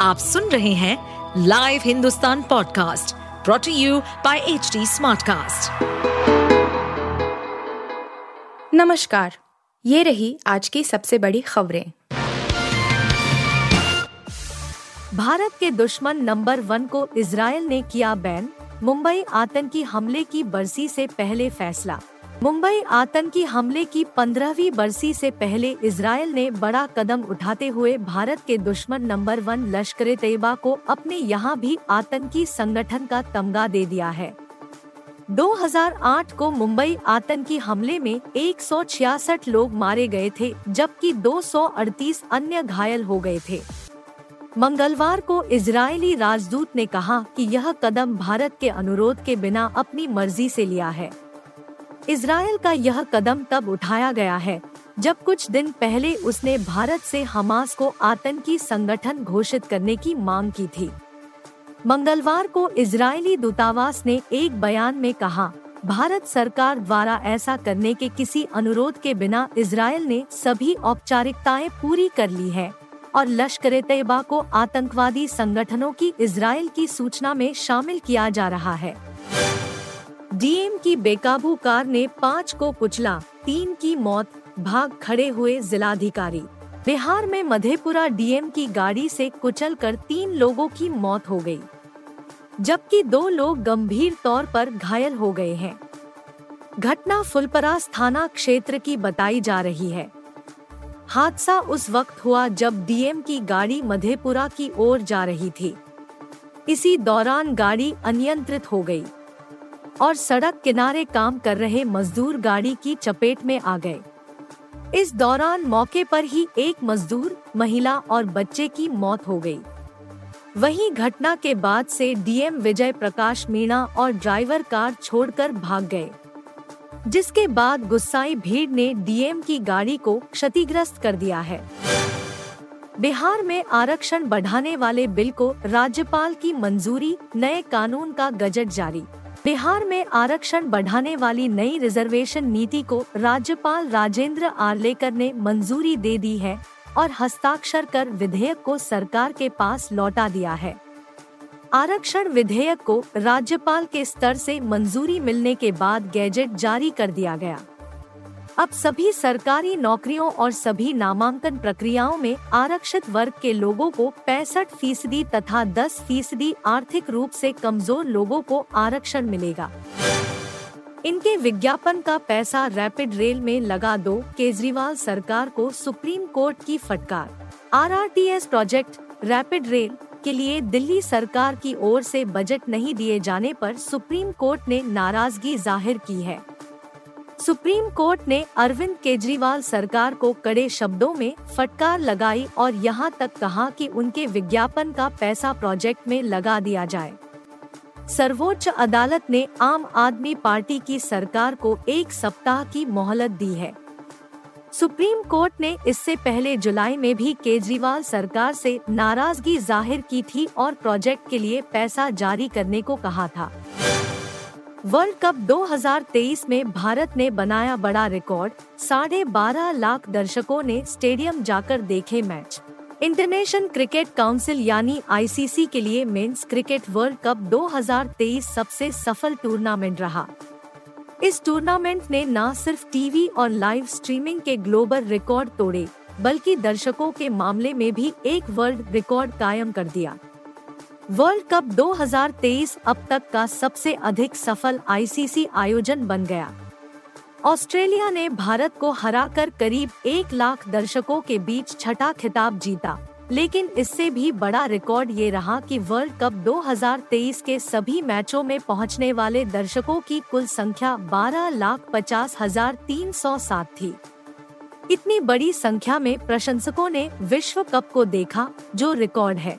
आप सुन रहे हैं live Hindustan podcast brought you by H smartcast. नमस्कार ये रही आज की सबसे बड़ी खबरें भारत के दुश्मन नंबर वन को इसराइल ने किया बैन मुंबई आतंकी हमले की बरसी से पहले फैसला मुंबई आतंकी हमले की पंद्रहवीं बरसी से पहले इसराइल ने बड़ा कदम उठाते हुए भारत के दुश्मन नंबर वन लश्कर तैयबा को अपने यहाँ भी आतंकी संगठन का तमगा दे दिया है। 2008 को मुंबई आतंकी हमले में एक सौ छियासठ लोग मारे गए थे, जबकि 238 अन्य घायल हो गए थे। मंगलवार को इजरायली राजदूत ने कहा कि यह कदम भारत के अनुरोध के बिना अपनी मर्ज़ी से लिया है। इसराइल का यह कदम तब उठाया गया है, जब कुछ दिन पहले उसने भारत से हमास को आतंकी संगठन घोषित करने की मांग की थी। मंगलवार को इजरायली दूतावास ने एक बयान में कहा, भारत सरकार द्वारा ऐसा करने के किसी अनुरोध के बिना इसराइल ने सभी औपचारिकताएँ पूरी कर ली है और लश्कर तैयबा को आतंकवादी संगठनों की इसराइल की सूचना में शामिल किया जा रहा है। डीएम की बेकाबू कार ने पाँच को कुचला तीन की मौत भाग खड़े हुए जिलाधिकारी। बिहार में मधेपुरा डीएम की गाड़ी से कुचलकर तीन लोगों की मौत हो गई, जबकि दो लोग गंभीर तौर पर घायल हो गए हैं। घटना फुलपरास थाना क्षेत्र की बताई जा रही है। हादसा उस वक्त हुआ जब डीएम की गाड़ी मधेपुरा की ओर जा रही थी। इसी दौरान गाड़ी अनियंत्रित हो गई। और सड़क किनारे काम कर रहे मजदूर गाड़ी की चपेट में आ गए। इस दौरान मौके पर ही एक मजदूर, महिला और बच्चे की मौत हो गई। वहीं घटना के बाद से डीएम विजय प्रकाश मीणा और ड्राइवर कार छोड़कर भाग गए। जिसके बाद गुस्साई भीड़ ने डीएम की गाड़ी को क्षतिग्रस्त कर दिया है। बिहार में आरक्षण बढ़ाने वाले बिल को राज्यपाल की मंजूरी, नए कानून का गजट जारी। बिहार में आरक्षण बढ़ाने वाली नई रिजर्वेशन नीति को राज्यपाल राजेंद्र आर्लेकर ने मंजूरी दे दी है और हस्ताक्षर कर विधेयक को सरकार के पास लौटा दिया है। आरक्षण विधेयक को राज्यपाल के स्तर से मंजूरी मिलने के बाद गैजेट जारी कर दिया गया। अब सभी सरकारी नौकरियों और सभी नामांकन प्रक्रियाओं में आरक्षित वर्ग के लोगों को पैंसठ फ़ीसदी तथा 10 फ़ीसदी आर्थिक रूप से कमज़ोर लोगों को आरक्षण मिलेगा। इनके विज्ञापन का पैसा रैपिड रेल में लगा दो, केजरीवाल सरकार को सुप्रीम कोर्ट की फटकार। आरआरटीएस प्रोजेक्ट, रैपिड रेल, के लिए दिल्ली सरकार की ओर से बजट नहीं दिए जाने पर सुप्रीम कोर्ट ने नाराज़गी ज़ाहिर की है। सुप्रीम कोर्ट ने अरविंद केजरीवाल सरकार को कड़े शब्दों में फटकार लगाई और यहाँ तक कहा कि उनके विज्ञापन का पैसा प्रोजेक्ट में लगा दिया जाए। सर्वोच्च अदालत ने आम आदमी पार्टी की सरकार को एक सप्ताह की मोहलत दी है। सुप्रीम कोर्ट ने इससे पहले जुलाई में भी केजरीवाल सरकार से नाराज़गी ज़ाहिर की थी और प्रोजेक्ट के लिए पैसा जारी करने को कहा था। वर्ल्ड कप 2023 में भारत ने बनाया बड़ा रिकॉर्ड। साढ़े बारह लाख दर्शकों ने स्टेडियम जाकर देखे मैच। इंटरनेशनल क्रिकेट काउंसिल यानी आईसीसी के लिए मेंस क्रिकेट वर्ल्ड कप 2023 सबसे सफल टूर्नामेंट रहा। इस टूर्नामेंट ने न सिर्फ़ टीवी और लाइव स्ट्रीमिंग के ग्लोबल रिकॉर्ड तोड़े, बल्कि दर्शकों के मामले में भी एक वर्ल्ड रिकॉर्ड कायम कर दिया। वर्ल्ड कप 2023 अब तक का सबसे अधिक सफल आईसीसी आयोजन बन गया। ऑस्ट्रेलिया ने भारत को हराकर करीब एक लाख दर्शकों के बीच छठा खिताब जीता, लेकिन इससे भी बड़ा रिकॉर्ड ये रहा कि वर्ल्ड कप 2023 के सभी मैचों में पहुँचने वाले दर्शकों की कुल संख्या बारह लाख पचास हज़ार तीन सौ सात थी। इतनी बड़ी संख्या में प्रशंसकों ने विश्व कप को देखा, जो रिकॉर्ड है।